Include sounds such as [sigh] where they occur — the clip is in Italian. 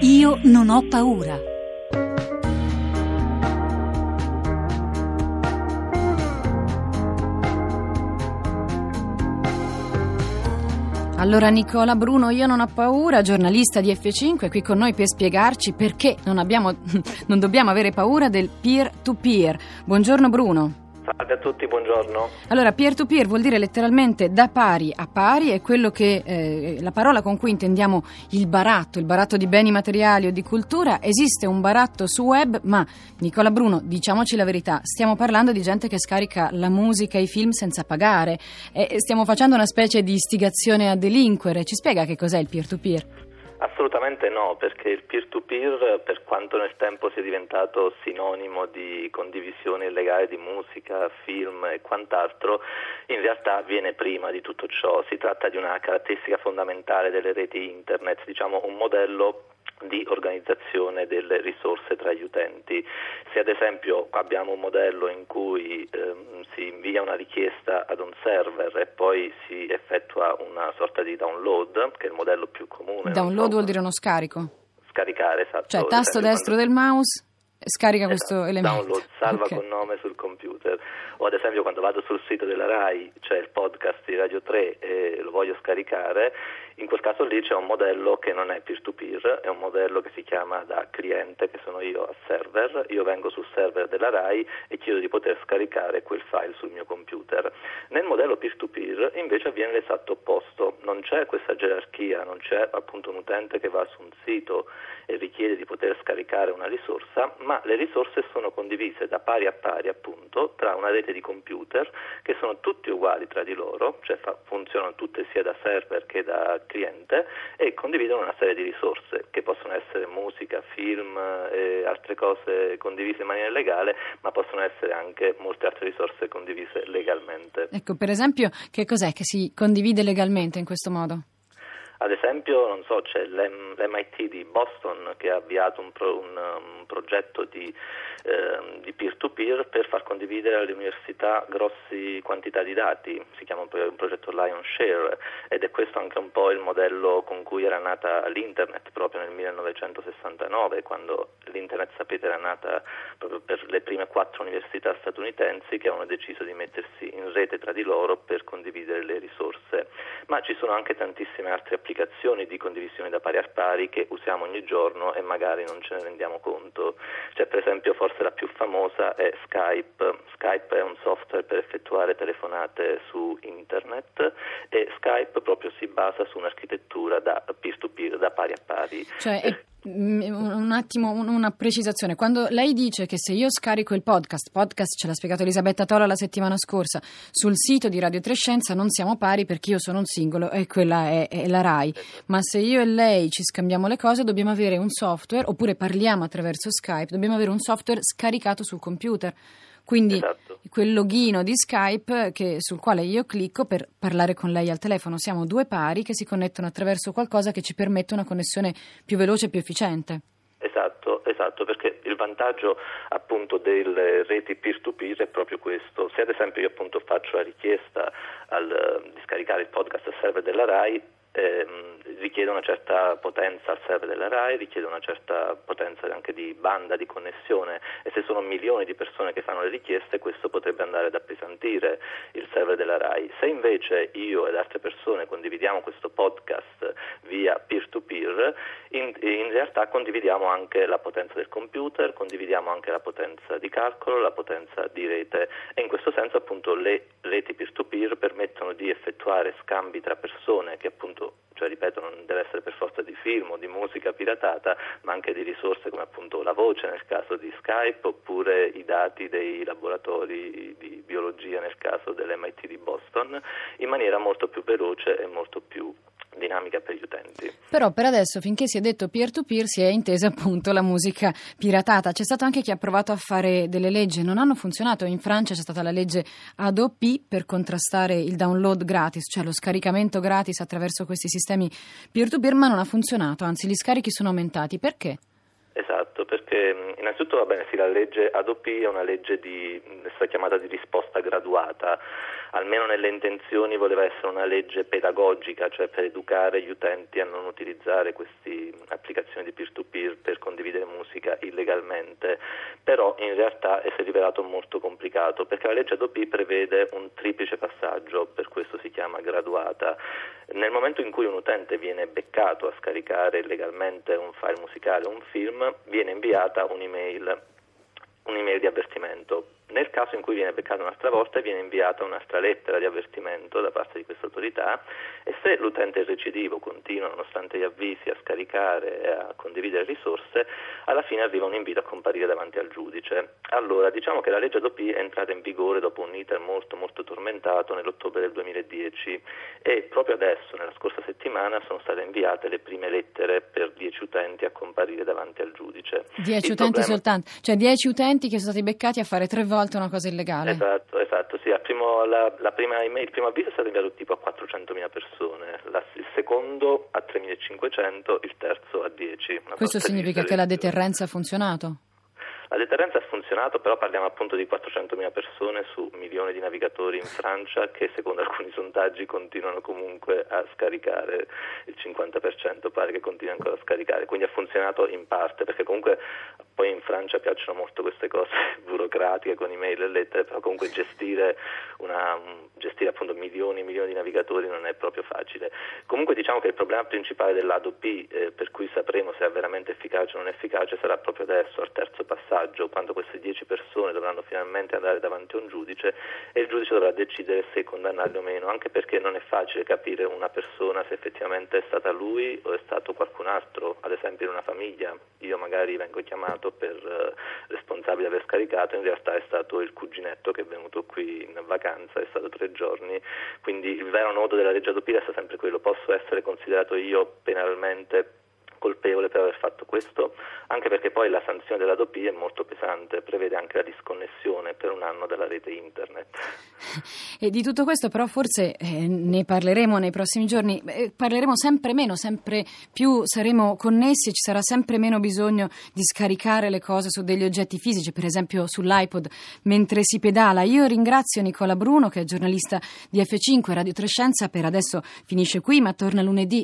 Io non ho paura. Allora Nicola Bruno, io non ho paura, giornalista di F5, qui con noi per spiegarci perché non, abbiamo, [laughs] non dobbiamo avere paura del peer-to-peer. Buongiorno Bruno. Salve a tutti, buongiorno. Allora, peer-to-peer vuol dire letteralmente da pari a pari, è quello che eh, la parola con cui intendiamo il baratto, il baratto di beni materiali o di cultura. Esiste un baratto su web, ma Nicola Bruno, diciamoci la verità, stiamo parlando di gente che scarica la musica e i film senza pagare e stiamo facendo una specie di istigazione a delinquere. Ci spiega che cos'è il peer-to-peer? Assolutamente no, perché il peer-to-peer, per quanto nel tempo sia diventato sinonimo di condivisione illegale di musica, film e quant'altro, in realtà viene prima di tutto ciò. Si tratta di una caratteristica fondamentale delle reti internet, diciamo un modello di organizzazione delle risorse tra gli utenti. Se ad esempio abbiamo un modello in cui ehm, si invia una richiesta ad un server e poi si effettua una sorta di download, che è il modello più comune. Download so, vuol dire uno scarico? Scaricare, esatto. Cioè tasto destro quando... del mouse scarica esatto, questo elemento. Download, salva okay. con nome sul computer. O ad esempio quando vado sul sito della RAI, c'è il podcast di Radio 3 e lo voglio scaricare, in quel caso lì c'è un modello che non è peer-to-peer, è un modello che si chiama da cliente, che sono io a server, io vengo sul server della RAI e chiedo di poter scaricare quel file sul mio computer. Nel modello peer-to-peer invece avviene l'esatto opposto, non c'è questa gerarchia, non c'è appunto un utente che va su un sito e richiede di poter scaricare una risorsa, ma le risorse sono condivise da pari a pari appunto tra una rete di computer che sono tutti uguali tra di loro, cioè fa, funzionano tutte sia da server che da cliente e condividono una serie di risorse che possono essere musica, film e altre cose condivise in maniera legale, ma possono essere anche molte altre risorse condivise legalmente. Ecco, per esempio, che cos'è che si condivide legalmente in questo modo? Ad esempio, non so, c'è l'MIT di Boston che ha avviato un, pro, un, un progetto di, eh, di, peer-to-peer per far condividere alle università grossi quantità di dati, si chiama un progetto Lion Share ed è questo anche un po' il modello con cui era nata l'internet proprio nel 1969, quando l'internet sapete era nata proprio per le prime quattro università statunitensi che avevano deciso di mettersi in rete tra di loro per condividere le risorse. Ma ci sono anche tantissime altre applicazioni applicazioni di condivisione da pari a pari che usiamo ogni giorno e magari non ce ne rendiamo conto. Cioè, per esempio, forse la più famosa è Skype. Skype è un software per effettuare telefonate su internet e Skype proprio si basa su un'architettura da peer-to-peer, da pari a pari. Cioè, è un attimo, una precisazione. Quando lei dice che se io scarico il podcast, podcast ce l'ha spiegato Elisabetta Tola la settimana scorsa, sul sito di Radio Trescenza non siamo pari perché io sono un singolo e quella è, è la RAI. Ma se io e lei ci scambiamo le cose dobbiamo avere un software, oppure parliamo attraverso Skype, dobbiamo avere un software scaricato sul computer. Quindi esatto. quel login di Skype che, sul quale io clicco per parlare con lei al telefono. Siamo due pari che si connettono attraverso qualcosa che ci permette una connessione più veloce e più efficiente. Esatto, esatto, perché il vantaggio appunto delle reti peer-to-peer è proprio questo. Se ad esempio io appunto faccio la richiesta al, di scaricare il podcast al server della RAI, ehm, richiede una certa potenza al server della RAI, richiede una certa potenza anche di banda, di connessione e se sono milioni di persone che fanno le richieste questo potrebbe andare ad appesantire il server della RAI. Se invece io ed altre persone condividiamo questo podcast via peer-to-peer, in, in realtà condividiamo anche la potenza del computer, condividiamo anche la potenza di calcolo, la potenza di rete e in questo senso appunto le reti peer-to-peer permettono di effettuare scambi tra persone che appunto cioè ripeto non deve essere per forza di film o di musica piratata, ma anche di risorse come appunto la voce nel caso di Skype oppure i dati dei laboratori di biologia nel caso dell'MIT di Boston, in maniera molto più veloce e molto più dinamica per gli utenti. Però per adesso, finché si è detto peer-to-peer, si è intesa appunto la musica piratata. C'è stato anche chi ha provato a fare delle leggi, non hanno funzionato. In Francia c'è stata la legge ADOP per contrastare il download gratis, cioè lo scaricamento gratis attraverso questi sistemi peer-to-peer, ma non ha funzionato, anzi gli scarichi sono aumentati. Perché? Esatto, perché innanzitutto va bene, sì, la legge ADOP è una legge di, è chiamata di risposta graduata. Almeno nelle intenzioni voleva essere una legge pedagogica, cioè per educare gli utenti a non utilizzare queste applicazioni di peer-to-peer per condividere musica illegalmente, però in realtà si è rivelato molto complicato perché la legge Adobe prevede un triplice passaggio, per questo si chiama graduata. Nel momento in cui un utente viene beccato a scaricare illegalmente un file musicale o un film, viene inviata un'email, un'email di avvertimento. Nel caso in cui viene beccato un'altra volta viene inviata un'altra lettera di avvertimento da parte di questa autorità se l'utente recidivo, continua nonostante gli avvisi a scaricare e a condividere risorse, alla fine arriva un invito a comparire davanti al giudice. Allora, diciamo che la legge Adopi è entrata in vigore dopo un iter molto molto tormentato nell'ottobre del 2010 e proprio adesso, nella scorsa settimana, sono state inviate le prime lettere per 10 utenti a comparire davanti al giudice. 10 utenti problema... soltanto, cioè 10 utenti che sono stati beccati a fare tre volte volte una cosa illegale. Esatto, esatto, sì, primo, la, la prima email, il primo avviso è stato inviato tipo a 400.000 persone, la, il secondo a 3.500, il terzo a 10. Questo significa che la deterrenza ha funzionato? La deterrenza ha funzionato, però parliamo appunto di 400.000 persone su milioni di navigatori in Francia che secondo alcuni sondaggi continuano comunque a scaricare, il 50% pare che continui ancora a scaricare, quindi ha funzionato in parte perché comunque poi in Francia piacciono molto queste cose [laughs] burocratiche con email e lettere, però comunque gestire, una, gestire appunto milioni e milioni di navigatori non è proprio facile. Comunque diciamo che il problema principale dell'ADOP, eh, per cui sapremo se è veramente efficace o non efficace, sarà proprio adesso, al terzo passaggio quando queste dieci persone dovranno finalmente andare davanti a un giudice e il giudice dovrà decidere se condannarli o meno, anche perché non è facile capire una persona se effettivamente è stata lui o è stato qualcun altro, ad esempio in una famiglia. Io magari vengo chiamato per eh, responsabile di aver scaricato, in realtà è stato il cuginetto che è venuto qui in vacanza, è stato tre giorni, quindi il vero nodo della legge Adopira è sempre quello, posso essere considerato io penalmente colpevole per aver fatto questo, anche perché poi la sanzione della DOP è molto pesante, prevede anche la disconnessione per un anno della rete internet. E di tutto questo però forse eh, ne parleremo nei prossimi giorni, eh, parleremo sempre meno, sempre più saremo connessi e ci sarà sempre meno bisogno di scaricare le cose su degli oggetti fisici, per esempio sull'iPod mentre si pedala. Io ringrazio Nicola Bruno che è giornalista di F5 Radio Trescenza, per adesso finisce qui ma torna lunedì